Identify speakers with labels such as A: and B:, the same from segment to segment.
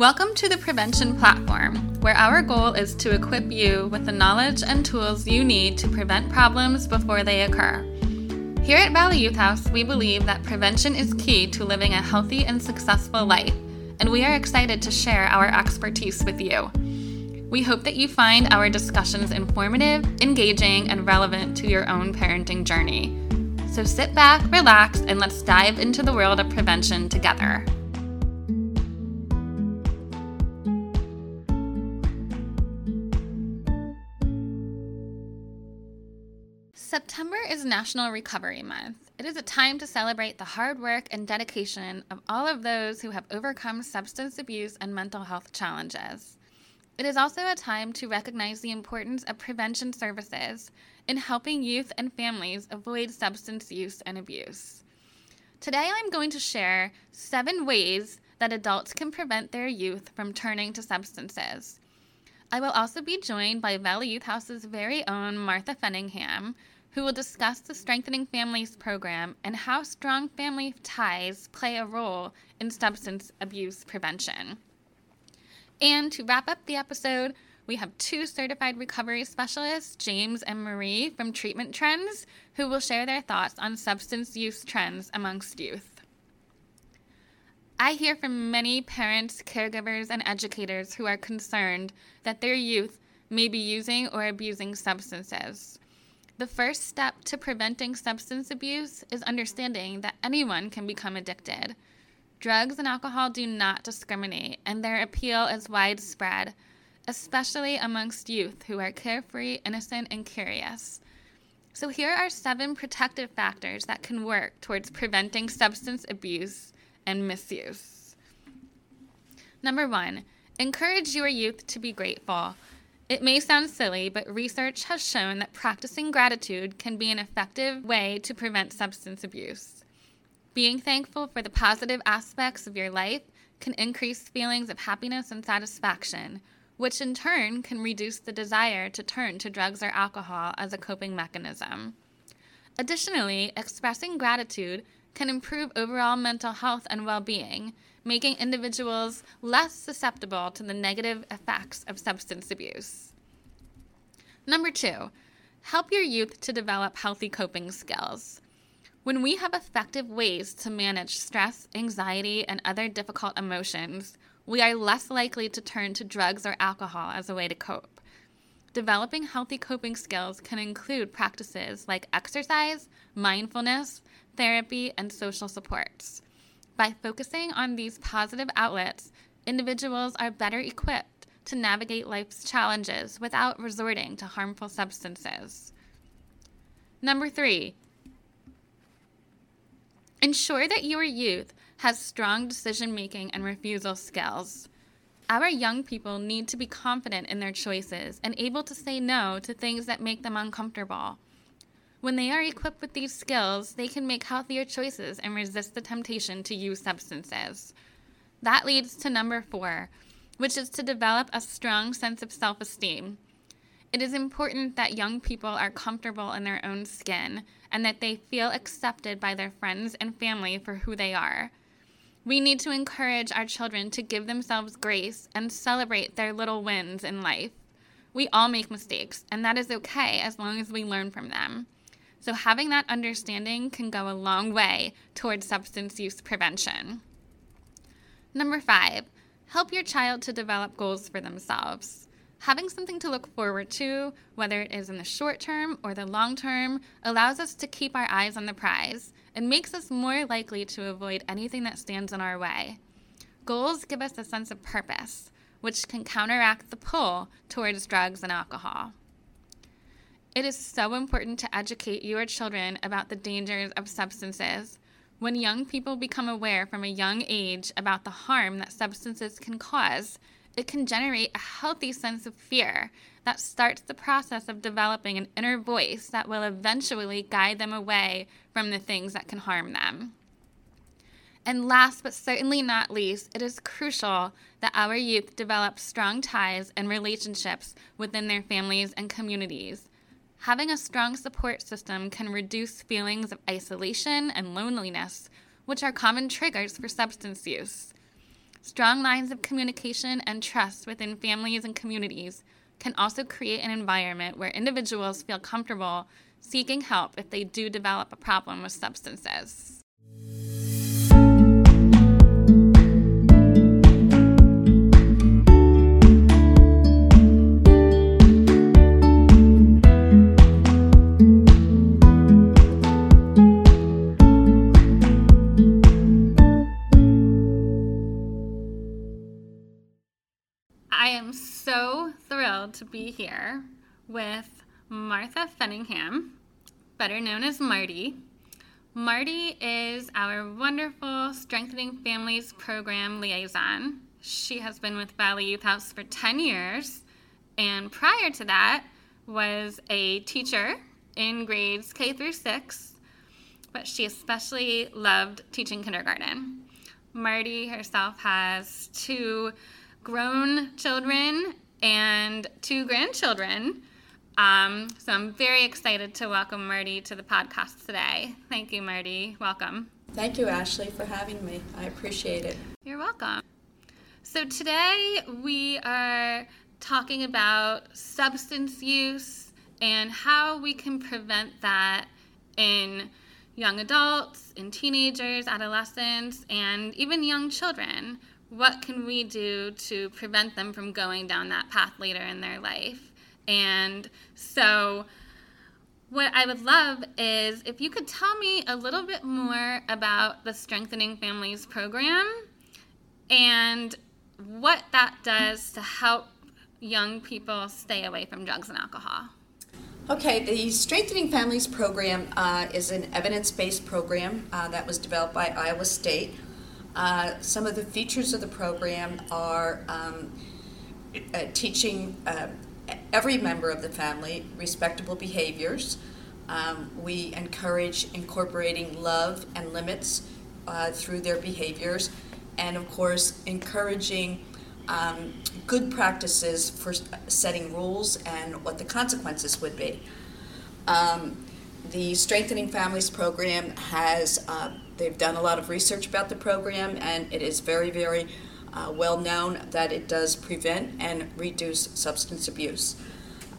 A: Welcome to the Prevention Platform, where our goal is to equip you with the knowledge and tools you need to prevent problems before they occur. Here at Valley Youth House, we believe that prevention is key to living a healthy and successful life, and we are excited to share our expertise with you. We hope that you find our discussions informative, engaging, and relevant to your own parenting journey. So sit back, relax, and let's dive into the world of prevention together. September is National Recovery Month. It is a time to celebrate the hard work and dedication of all of those who have overcome substance abuse and mental health challenges. It is also a time to recognize the importance of prevention services in helping youth and families avoid substance use and abuse. Today, I'm going to share seven ways that adults can prevent their youth from turning to substances. I will also be joined by Valley Youth House's very own Martha Fenningham, who will discuss the Strengthening Families program and how strong family ties play a role in substance abuse prevention. And to wrap up the episode, we have two certified recovery specialists, James and Marie from Treatment Trends, who will share their thoughts on substance use trends amongst youth. I hear from many parents, caregivers, and educators who are concerned that their youth may be using or abusing substances. The first step to preventing substance abuse is understanding that anyone can become addicted. Drugs and alcohol do not discriminate, and their appeal is widespread, especially amongst youth who are carefree, innocent, and curious. So, here are seven protective factors that can work towards preventing substance abuse and misuse. Number one, encourage your youth to be grateful. It may sound silly, but research has shown that practicing gratitude can be an effective way to prevent substance abuse. Being thankful for the positive aspects of your life can increase feelings of happiness and satisfaction, which in turn can reduce the desire to turn to drugs or alcohol as a coping mechanism. Additionally, expressing gratitude can improve overall mental health and well being, making individuals less susceptible to the negative effects of substance abuse. Number two, help your youth to develop healthy coping skills. When we have effective ways to manage stress, anxiety, and other difficult emotions, we are less likely to turn to drugs or alcohol as a way to cope. Developing healthy coping skills can include practices like exercise, mindfulness, therapy, and social supports. By focusing on these positive outlets, individuals are better equipped to navigate life's challenges without resorting to harmful substances. Number three, ensure that your youth has strong decision making and refusal skills. Our young people need to be confident in their choices and able to say no to things that make them uncomfortable. When they are equipped with these skills, they can make healthier choices and resist the temptation to use substances. That leads to number four, which is to develop a strong sense of self esteem. It is important that young people are comfortable in their own skin and that they feel accepted by their friends and family for who they are. We need to encourage our children to give themselves grace and celebrate their little wins in life. We all make mistakes, and that is okay as long as we learn from them. So, having that understanding can go a long way towards substance use prevention. Number five, help your child to develop goals for themselves. Having something to look forward to, whether it is in the short term or the long term, allows us to keep our eyes on the prize and makes us more likely to avoid anything that stands in our way. Goals give us a sense of purpose, which can counteract the pull towards drugs and alcohol. It is so important to educate your children about the dangers of substances. When young people become aware from a young age about the harm that substances can cause, it can generate a healthy sense of fear that starts the process of developing an inner voice that will eventually guide them away from the things that can harm them. And last but certainly not least, it is crucial that our youth develop strong ties and relationships within their families and communities Having a strong support system can reduce feelings of isolation and loneliness, which are common triggers for substance use. Strong lines of communication and trust within families and communities can also create an environment where individuals feel comfortable seeking help if they do develop a problem with substances. With Martha Fenningham, better known as Marty. Marty is our wonderful Strengthening Families Program liaison. She has been with Valley Youth House for 10 years, and prior to that, was a teacher in grades K through 6, but she especially loved teaching kindergarten. Marty herself has two grown children and two grandchildren. Um, so I'm very excited to welcome Marty to the podcast today. Thank you, Marty. Welcome.
B: Thank you, Ashley, for having me. I appreciate it.
A: You're welcome. So today we are talking about substance use and how we can prevent that in young adults, in teenagers, adolescents, and even young children what can we do to prevent them from going down that path later in their life? And so, what I would love is if you could tell me a little bit more about the Strengthening Families program and what that does to help young people stay away from drugs and alcohol.
B: Okay, the Strengthening Families program uh, is an evidence based program uh, that was developed by Iowa State uh, some of the features of the program are um, uh, teaching uh, every member of the family respectable behaviors. Um, we encourage incorporating love and limits uh, through their behaviors, and of course, encouraging um, good practices for setting rules and what the consequences would be. Um, the Strengthening Families program has uh, They've done a lot of research about the program, and it is very, very uh, well known that it does prevent and reduce substance abuse.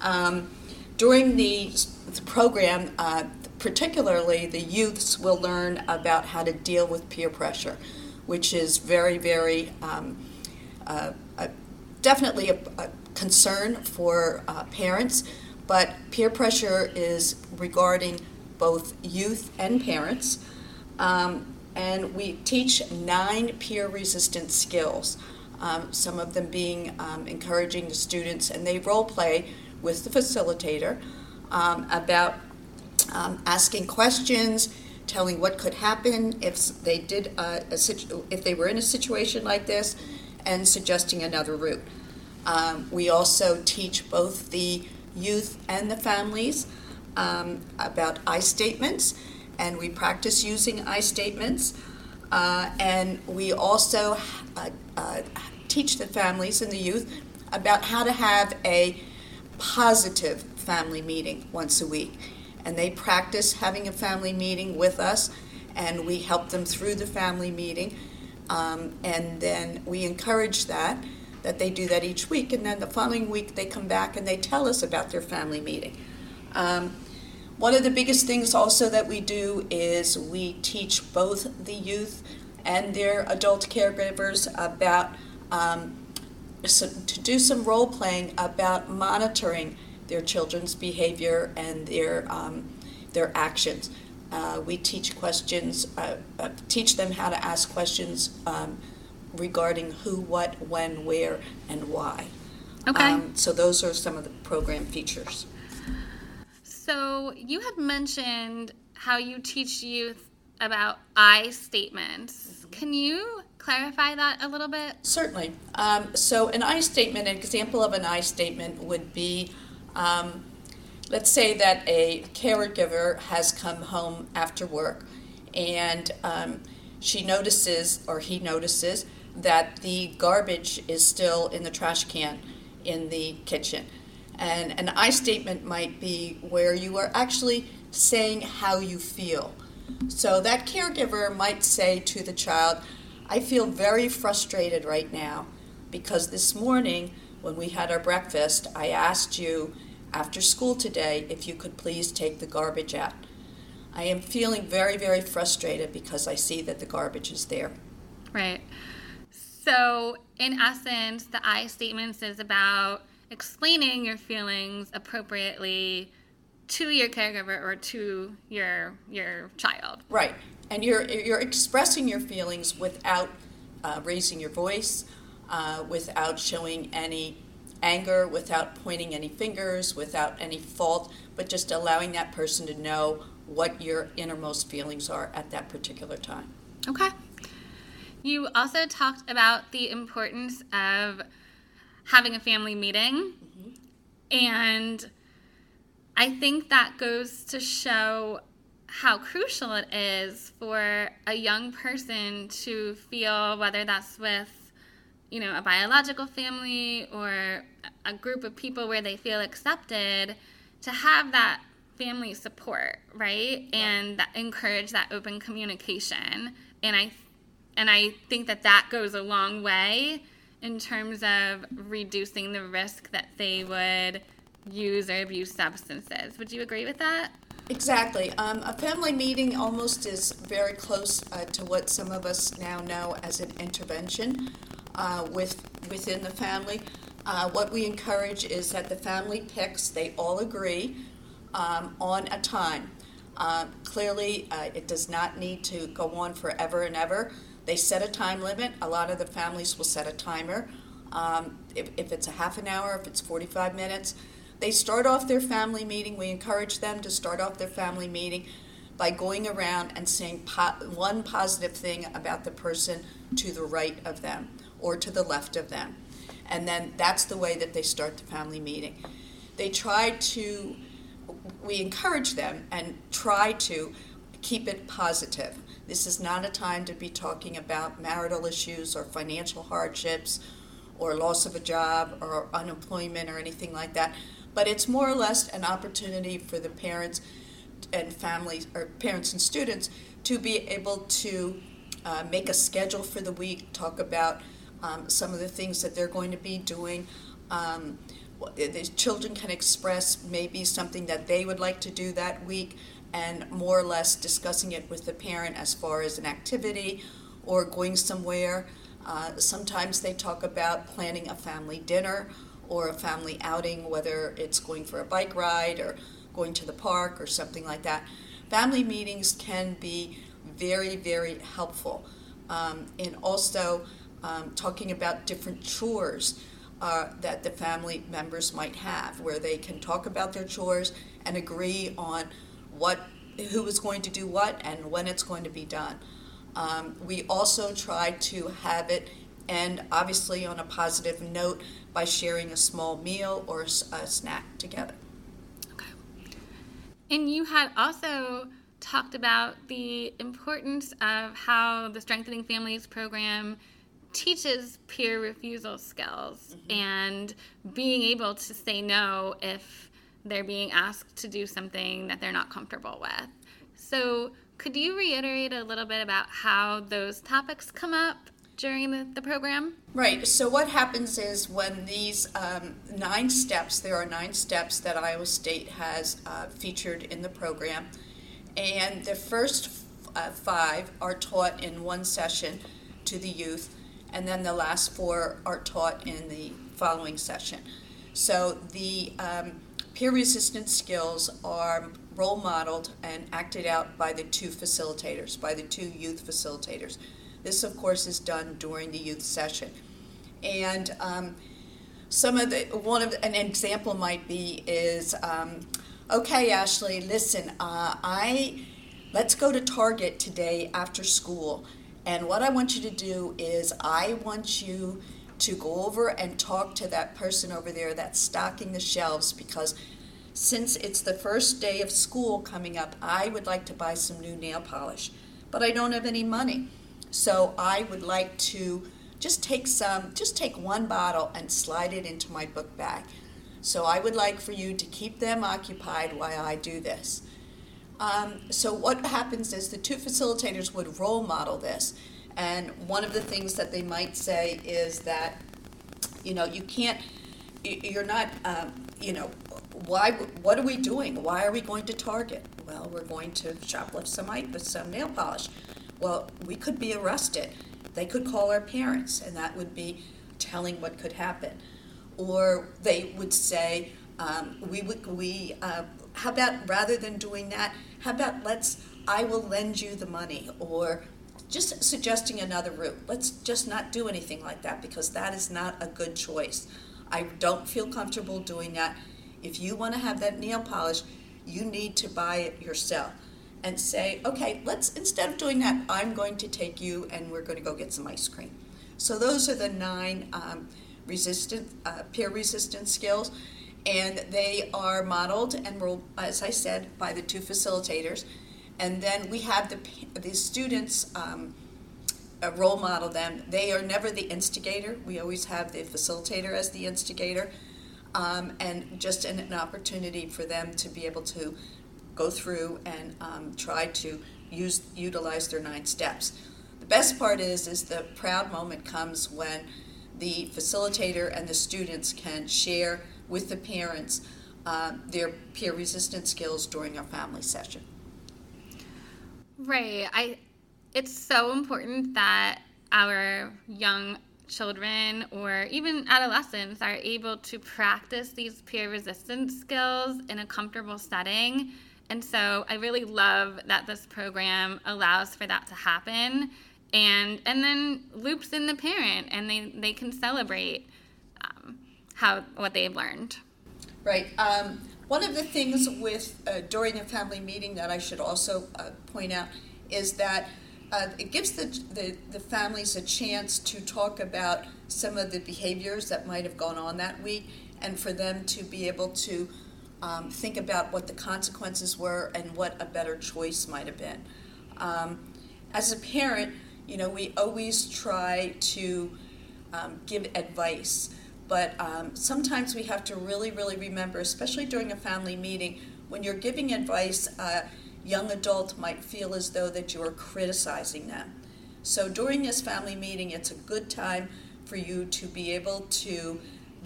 B: Um, during the, the program, uh, particularly the youths will learn about how to deal with peer pressure, which is very, very um, uh, definitely a, a, concern for uh, parents. But peer pressure is regarding both youth and parents. Um, and we teach nine peer resistant skills, um, some of them being um, encouraging the students, and they role play with the facilitator um, about um, asking questions, telling what could happen if they did uh, a, situ- if they were in a situation like this, and suggesting another route. Um, we also teach both the youth and the families about I statements and we practice using I statements. Uh, and we also uh, uh, teach the families and the youth about how to have a positive family meeting once a week. And they practice having a family meeting with us, and we help them through the family meeting. Um, and then we encourage that, that they do that each week. And then the following week, they come back and they tell us about their family meeting. Um, one of the biggest things also that we do is we teach both the youth and their adult caregivers about um, so to do some role playing about monitoring their children's behavior and their um, their actions. Uh, we teach questions, uh, uh, teach them how to ask questions um, regarding who, what, when, where, and why.
A: Okay. Um,
B: so those are some of the program features.
A: So you had mentioned how you teach youth about I statements. Mm-hmm. Can you clarify that a little bit?
B: Certainly. Um, so an I statement, an example of an I statement would be, um, let's say that a caregiver has come home after work and um, she notices or he notices that the garbage is still in the trash can in the kitchen. And an I statement might be where you are actually saying how you feel. So that caregiver might say to the child, I feel very frustrated right now because this morning when we had our breakfast, I asked you after school today if you could please take the garbage out. I am feeling very, very frustrated because I see that the garbage is there.
A: Right. So, in essence, the I statements is about explaining your feelings appropriately to your caregiver or to your your child.
B: Right, and you're you're expressing your feelings without uh, raising your voice, uh, without showing any anger, without pointing any fingers, without any fault, but just allowing that person to know what your innermost feelings are at that particular time.
A: Okay. You also talked about the importance of having a family meeting. Mm-hmm. And I think that goes to show how crucial it is for a young person to feel whether that's with you know a biological family or a group of people where they feel accepted to have that family support right and that encourage that open communication and i and i think that that goes a long way in terms of reducing the risk that they would use or abuse substances would you agree with that
B: Exactly. Um, a family meeting almost is very close uh, to what some of us now know as an intervention uh, with within the family. Uh, what we encourage is that the family picks, they all agree um, on a time. Uh, clearly, uh, it does not need to go on forever and ever. They set a time limit. A lot of the families will set a timer. Um, if, if it's a half an hour, if it's 45 minutes, they start off their family meeting. We encourage them to start off their family meeting by going around and saying po- one positive thing about the person to the right of them or to the left of them. And then that's the way that they start the family meeting. They try to, we encourage them and try to keep it positive. This is not a time to be talking about marital issues or financial hardships or loss of a job or unemployment or anything like that. But it's more or less an opportunity for the parents and families, or parents and students, to be able to uh, make a schedule for the week, talk about um, some of the things that they're going to be doing. Um, the children can express maybe something that they would like to do that week and more or less discussing it with the parent as far as an activity or going somewhere. Uh, sometimes they talk about planning a family dinner or a family outing, whether it's going for a bike ride or going to the park or something like that. Family meetings can be very, very helpful. Um, and also, um, talking about different chores uh, that the family members might have, where they can talk about their chores and agree on what, who is going to do what, and when it's going to be done. Um, we also try to have it end, obviously, on a positive note by sharing a small meal or a snack together.
A: Okay. And you had also talked about the importance of how the Strengthening Families program teaches peer refusal skills mm-hmm. and being able to say no if they're being asked to do something that they're not comfortable with. So, could you reiterate a little bit about how those topics come up during the, the program?
B: Right. So, what happens is when these um, nine steps, there are nine steps that Iowa State has uh, featured in the program, and the first uh, five are taught in one session to the youth and then the last four are taught in the following session. So the um, peer resistance skills are role modeled and acted out by the two facilitators, by the two youth facilitators. This, of course, is done during the youth session. And um, some of the, one of an example might be is, um, okay, Ashley, listen, uh, I, let's go to Target today after school and what I want you to do is, I want you to go over and talk to that person over there that's stocking the shelves because since it's the first day of school coming up, I would like to buy some new nail polish, but I don't have any money. So I would like to just take some, just take one bottle and slide it into my book bag. So I would like for you to keep them occupied while I do this. Um, so what happens is the two facilitators would role model this, And one of the things that they might say is that, you know, you can't, you're not, um, you know, why, what are we doing? Why are we going to Target? Well, we're going to shoplift some, some nail polish. Well, we could be arrested. They could call our parents, and that would be telling what could happen. Or they would say, um, we would, we, uh, how about rather than doing that, how about let's, I will lend you the money, or just suggesting another route. Let's just not do anything like that because that is not a good choice. I don't feel comfortable doing that. If you want to have that nail polish, you need to buy it yourself and say, okay, let's, instead of doing that, I'm going to take you and we're going to go get some ice cream. So those are the nine um, resistant, uh, peer resistant skills. And they are modeled and as I said, by the two facilitators. And then we have the, the students um, role model them. They are never the instigator. We always have the facilitator as the instigator um, and just an, an, opportunity for them to be able to go through and um, try to use utilize their nine steps. The best part is is the proud moment comes when the facilitator and the students can share with the parents uh, their peer resistance skills during a family session.
A: Right. I. It's so important that our young children or even adolescents are able to practice these peer resistance skills in a comfortable setting. And so I really love that this program allows for that to happen and and then loops in the parent and they, they can celebrate um, how what they've learned.
B: Right. Um, one of the things with uh, during a family meeting that I should also uh, point out is that uh, it gives the, the, the, families a chance to talk about some of the behaviors that might have gone on that week and for them to be able to um, think about what the consequences were and what a better choice might have been. Um, as a parent, you know, we always try to um, give advice, but um, sometimes we have to really, really remember, especially during a family meeting, when you're giving advice, a young adult might feel as though that you're criticizing them. So during this family meeting, it's a good time for you to be able to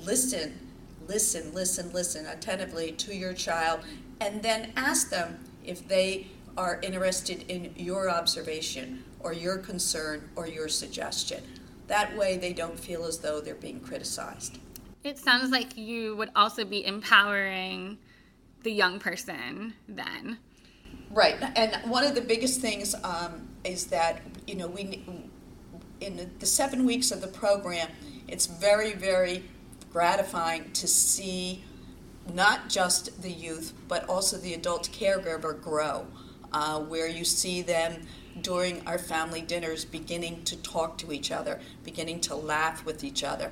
B: listen, listen, listen, listen attentively to your child, and then ask them if they are interested in your observation or your concern or your suggestion. That way, they don't feel as though they're being criticized.
A: It sounds like you would also be empowering the young person then.
B: Right, and one of the biggest things um, is that you know we in the seven weeks of the program, it's very very gratifying to see not just the youth but also the adult caregiver grow, uh, where you see them during our family dinners beginning to talk to each other, beginning to laugh with each other.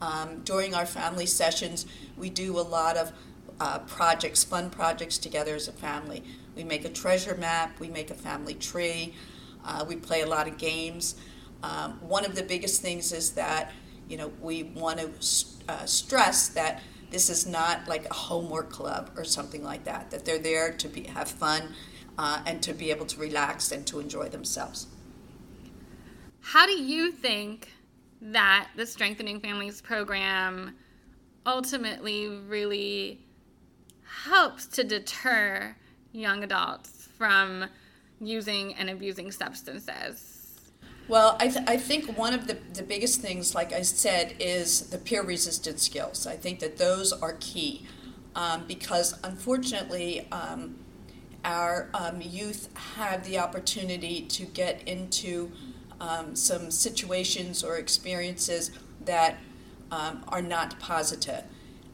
B: Um, during our family sessions, we do a lot of uh, projects, fun projects together as a family. We make a treasure map, we make a family tree, uh, we play a lot of games. Um, one of the biggest things is that you know we want to uh, stress that this is not like a homework club or something like that. That they're there to be have fun uh, and to be able to relax and to enjoy themselves.
A: How do you think that the Strengthening Families program ultimately really helps to deter young adults from using and abusing substances?
B: Well, I, th- I think one of the, the biggest things, like I said, is the peer resistant skills. I think that those are key um, because unfortunately, um, our um, youth have the opportunity to get into um, some situations or experiences that um, are not positive.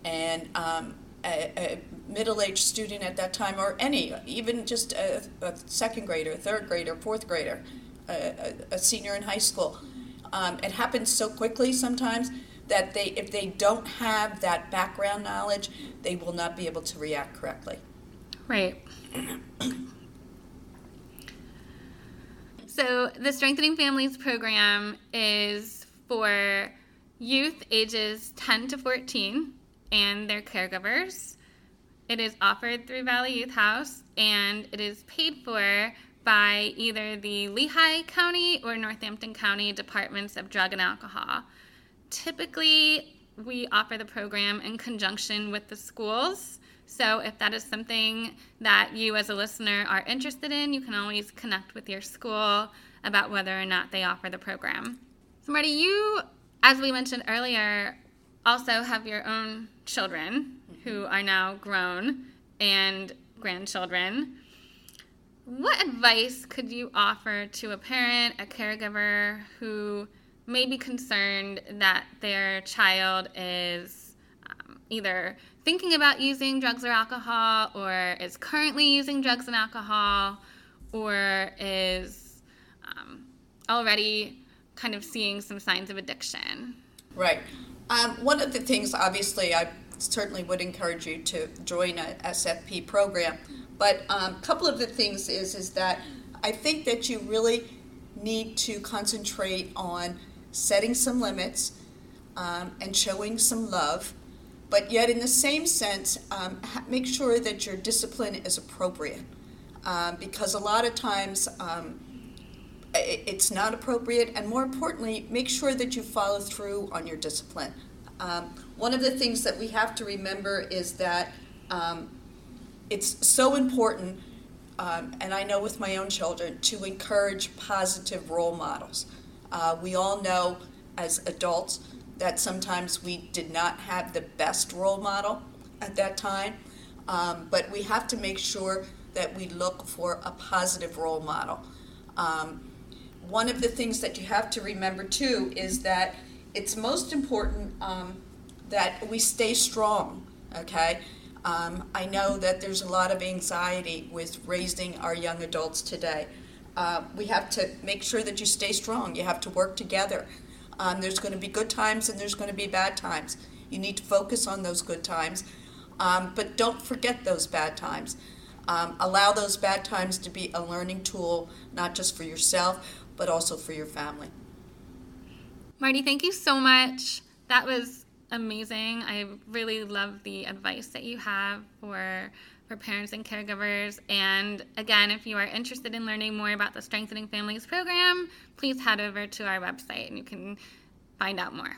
B: And um, a, a middle aged student at that time, or any, even just a, a second grader, third grader, fourth grader, a, a senior in high school. Um, it happens so quickly sometimes that they, if they don't have that background knowledge, they will not be able to react correctly.
A: Right. so, the Strengthening Families program is for youth ages 10 to 14 and their caregivers. It is offered through Valley Youth House and it is paid for by either the Lehigh County or Northampton County Departments of Drug and Alcohol. Typically, we offer the program in conjunction with the schools. So, if that is something that you as a listener are interested in, you can always connect with your school about whether or not they offer the program. So, Marty, you, as we mentioned earlier, also have your own children who mm-hmm. are now grown and grandchildren. What advice could you offer to a parent, a caregiver who may be concerned that their child is either thinking about using drugs or alcohol, or is currently using drugs and alcohol, or is um, already kind of seeing some signs of addiction?
B: Right. Um, one of the things, obviously, I certainly would encourage you to join a SFP program. But a um, couple of the things is is that I think that you really need to concentrate on setting some limits um, and showing some love, but yet in the same sense, um, make sure that your discipline is appropriate. Um, because a lot of times um, it's not appropriate, and more importantly, make sure that you follow through on your discipline. Um, one of the things that we have to remember is that um, it's so important, um, and I know with my own children, to encourage positive role models. Uh, we all know as adults that sometimes we did not have the best role model at that time, um, but we have to make sure that we look for a positive role model. Um, one of the things that you have to remember too is that it's most important um, that we stay strong, okay? Um, I know that there's a lot of anxiety with raising our young adults today. Uh, we have to make sure that you stay strong. You have to work together. Um, there's going to be good times and there's going to be bad times. You need to focus on those good times, um, but don't forget those bad times. Um, allow those bad times to be a learning tool, not just for yourself, but also for your family.
A: Marty, thank you so much. That was amazing. I really love the advice that you have for for parents and caregivers. And again, if you are interested in learning more about the Strengthening Families program, please head over to our website and you can find out more.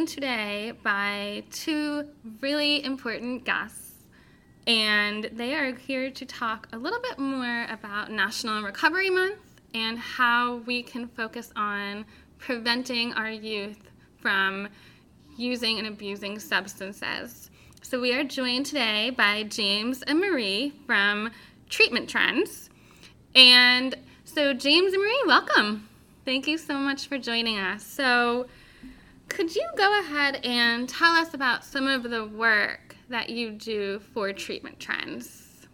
A: Joined today by two really important guests, and they are here to talk a little bit more about National Recovery Month and how we can focus on preventing our youth from using and abusing substances. So, we are joined today by James and Marie from Treatment Trends. And so, James and Marie, welcome. Thank you so much for joining us. So, could you go ahead and tell us about some of the work that you do for treatment trends?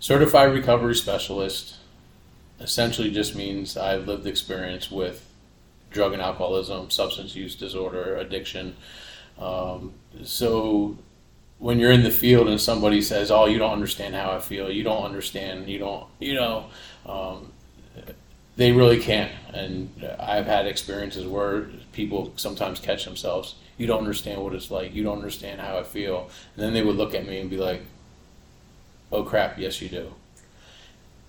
C: Certified recovery specialist essentially just means I've lived experience with drug and alcoholism, substance use disorder, addiction. Um, so when you're in the field and somebody says, "Oh, you don't understand how I feel. You don't understand. You don't. You know," um, they really can't. And I've had experiences where people sometimes catch themselves. You don't understand what it's like. You don't understand how I feel. And then they would look at me and be like, "Oh crap, yes you do."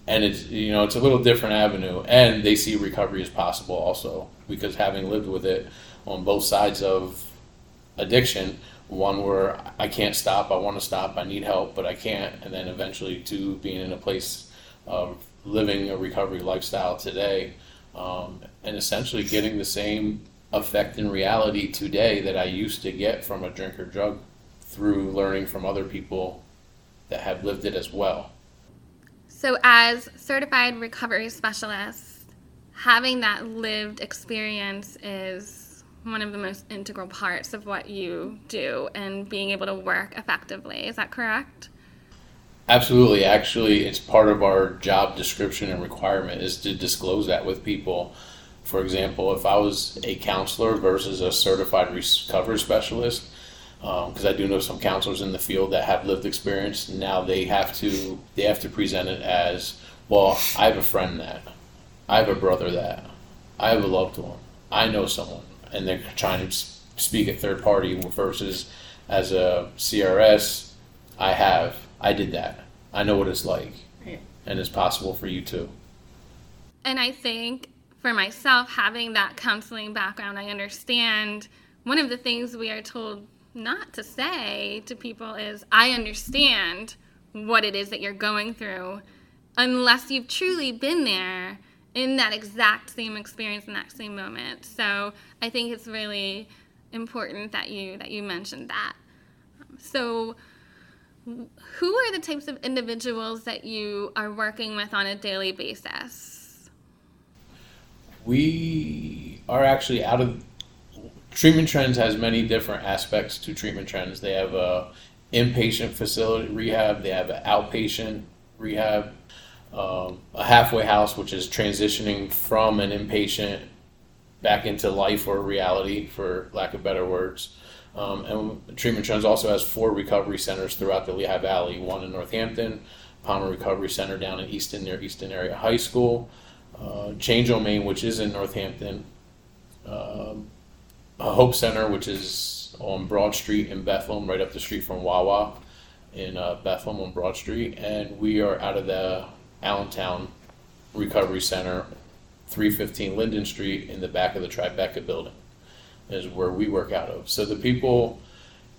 C: And it's you know it's a little different avenue, and they see recovery as possible also because having lived with it on both sides of addiction, one where I can't stop, I want to stop, I need help, but I can't, and then eventually to being in a place of living a recovery lifestyle today, um, and essentially getting the same effect in reality today that I used to get from a drink or drug through learning from other people that have lived it as well.
A: So, as certified recovery specialists, having that lived experience is one of the most integral parts of what you do and being able to work effectively. Is that correct?
C: Absolutely. Actually, it's part of our job description and requirement is to disclose that with people. For example, if I was a counselor versus a certified recovery specialist, because um, I do know some counselors in the field that have lived experience. Now they have to they have to present it as well. I have a friend that, I have a brother that, I have a loved one, I know someone, and they're trying to speak at third party versus as a CRS. I have I did that. I know what it's like, and it's possible for you too.
A: And I think for myself, having that counseling background, I understand one of the things we are told not to say to people is, I understand what it is that you're going through, unless you've truly been there in that exact same experience in that same moment. So I think it's really important that you that you mentioned that. So who are the types of individuals that you are working with on a daily basis?
C: We are actually out of treatment trends has many different aspects to treatment trends. They have a inpatient facility rehab. They have an outpatient rehab, um, a halfway house, which is transitioning from an inpatient back into life or reality, for lack of better words. Um, and Treatment Trends also has four recovery centers throughout the Lehigh Valley one in Northampton, Palmer Recovery Center down in Easton near Easton Area High School, uh, Change O Main, which is in Northampton, um, Hope Center, which is on Broad Street in Bethlehem, right up the street from Wawa in uh, Bethlehem on Broad Street. And we are out of the Allentown Recovery Center, 315 Linden Street, in the back of the Tribeca building, is where we work out of. So the people,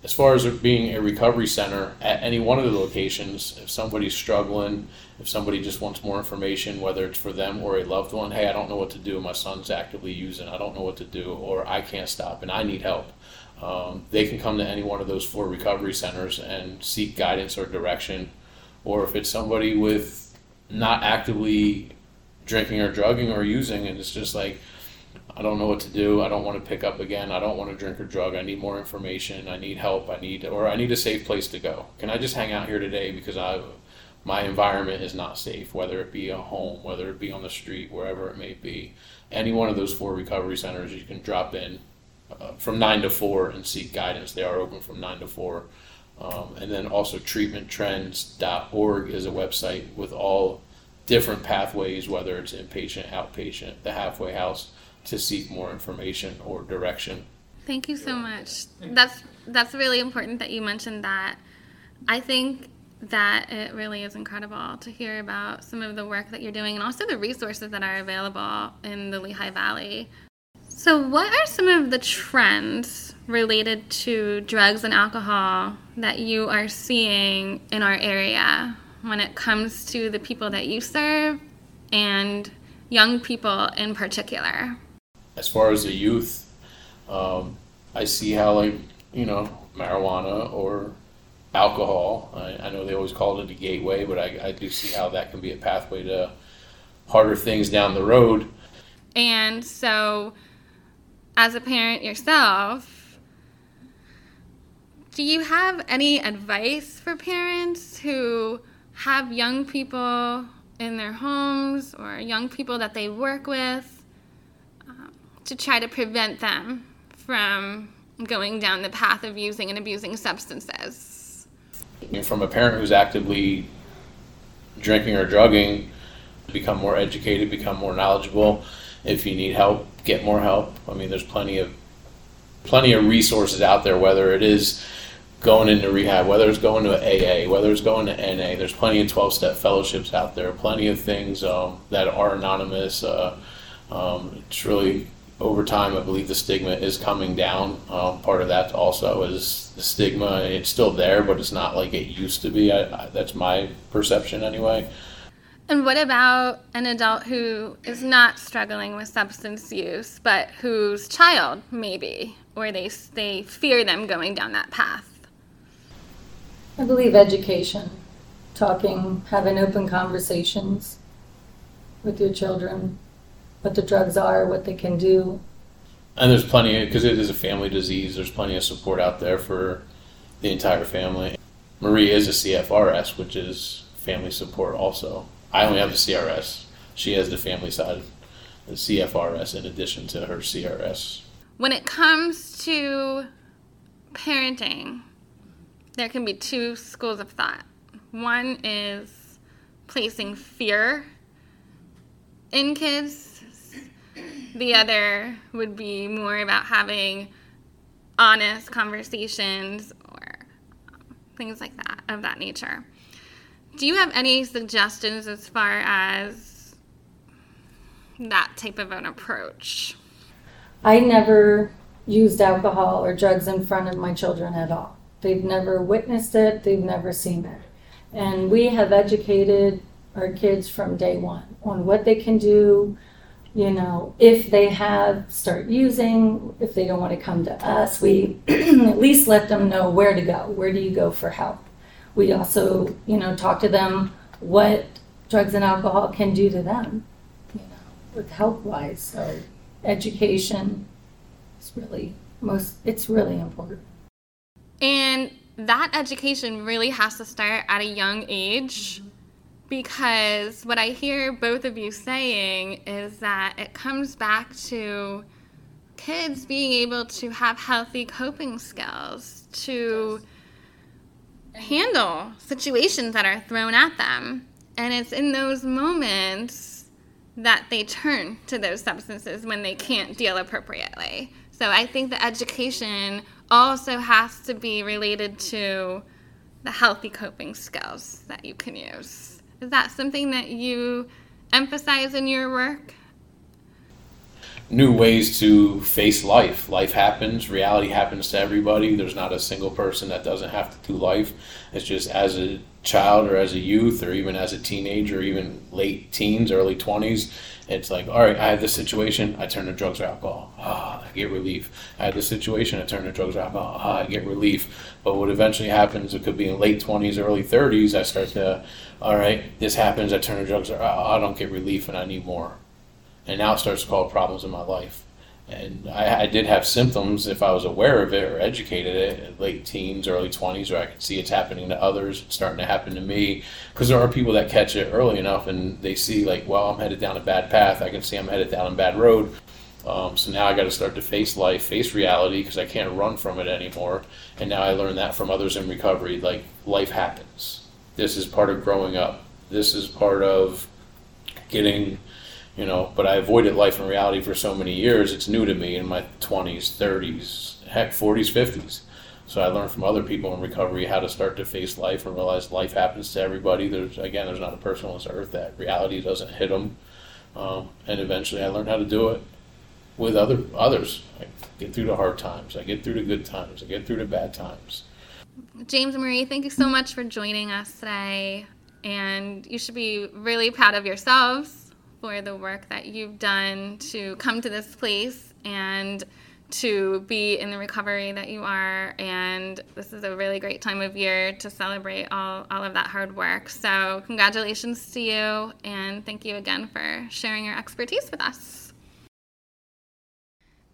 C: as far as being a recovery center at any one of the locations, if somebody's struggling, if somebody just wants more information, whether it's for them or a loved one, hey, I don't know what to do. My son's actively using. I don't know what to do, or I can't stop and I need help. Um, they can come to any one of those four recovery centers and seek guidance or direction. Or if it's somebody with not actively drinking or drugging or using, and it's just like, I don't know what to do. I don't want to pick up again. I don't want to drink or drug. I need more information. I need help. I need, or I need a safe place to go. Can I just hang out here today because I my environment is not safe, whether it be a home, whether it be on the street, wherever it may be. Any one of those four recovery centers, you can drop in uh, from 9 to 4 and seek guidance. They are open from 9 to 4. Um, and then also treatmenttrends.org is a website with all different pathways, whether it's inpatient, outpatient, the halfway house, to seek more information or direction.
A: Thank you so much. That's that's really important that you mentioned that. I think that it really is incredible to hear about some of the work that you're doing and also the resources that are available in the Lehigh Valley. So, what are some of the trends related to drugs and alcohol that you are seeing in our area when it comes to the people that you serve and young people in particular?
C: As far as the youth, um, I see how, like, you know, marijuana or alcohol. I, I, know they always call it a gateway, but I, I do see how that can be a pathway to harder things down the road.
A: And so, as a parent yourself, do you have any advice for parents who have young people in their homes or young people that they work with to try to prevent them from going down the path of using and abusing substances?
C: from a parent who's actively drinking or drugging, become more educated, become more knowledgeable. If you need help, get more help. I mean, there's plenty of plenty of resources out there. Whether it is going into rehab, whether it's going to AA, whether it's going to NA, there's plenty of 12-step fellowships out there. Plenty of things um, that are anonymous. Uh, um, it's really over time, I believe the stigma is coming down. Um, part of that also is the stigma. It's still there, but it's not like it used to be. I, I, that's my perception anyway.
A: And what about an adult who is not struggling with substance use, but whose child maybe, or they, they fear them going down that path?
D: I believe education, talking, having open conversations with your children, what the drugs are, what they can do.
C: And there's plenty, because it is a family disease, there's plenty of support out there for the entire family. Marie is a CFRS, which is family support also. I only have the CRS. She has the family side, the CFRS, in addition to her CRS.
A: When it comes to parenting, there can be two schools of thought. One is placing fear in kids, the other would be more about having honest conversations or um, things like that of that nature. Do you have any suggestions as far as that type of an approach?
D: I never used alcohol or drugs in front of my children at all. They've never witnessed it, they've never seen it. And we have educated our kids from day one on what they can do, you know, if they have, start using, if they don't want to come to us, we at least let them know where to go. Where do you go for help? We also, you know, talk to them what drugs and alcohol can do to them, you know, with health wise. So education is really most, it's really important.
A: And that education really has to start at a young age because what I hear both of you saying is that it comes back to kids being able to have healthy coping skills to handle situations that are thrown at them. And it's in those moments that they turn to those substances when they can't deal appropriately. So I think the education also has to be related to the healthy coping skills that you can use. Is that something that you emphasize in your work?
C: New ways to face life. Life happens, reality happens to everybody. There's not a single person that doesn't have to do life. It's just as a child or as a youth or even as a teenager, or even late teens, early 20s, it's like, all right, I have this situation, I turn to drugs or alcohol. Ah, I get relief. I have this situation, I turn to drugs or alcohol. Ah, I get relief. But what eventually happens, it could be in late 20s, early 30s, I start to, all right, this happens, I turn to drugs or oh, I don't get relief and I need more. And now it starts to cause problems in my life. And I, I, did have symptoms if I was aware of it or educated it late teens, early 20s, where I could see it's happening to others, it's starting to happen to me. Because there are people that catch it early enough and they see, like, well, I'm headed down a bad path. I can see I'm headed down a bad road. Um, so now I got to start to face life, face reality, because I can't run from it anymore. And now I learned that from others in recovery. Like, life happens. This is part of growing up. This is part of getting you know but i avoided life and reality for so many years it's new to me in my 20s 30s heck 40s 50s so i learned from other people in recovery how to start to face life and realize life happens to everybody. There's again there's not a person on this earth that reality doesn't hit them um, and eventually i learned how to do it with other others. I get through the hard times. I get through the good times. I get through the bad times.
A: James marie thank you so much for joining us today. And you should be really proud of yourselves for the work that you've done to come to this place and to be in the recovery that you are. And this is a really great time of year to celebrate all, all of that hard work. So, congratulations to you, and thank you again for sharing your expertise with us.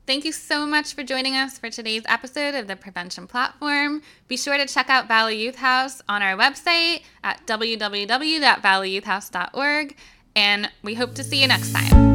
A: Thank you so much for joining us for today's episode of the Prevention Platform. Be sure to check out Valley Youth House on our website at www.valleyyouthhouse.org and we hope to see you next time.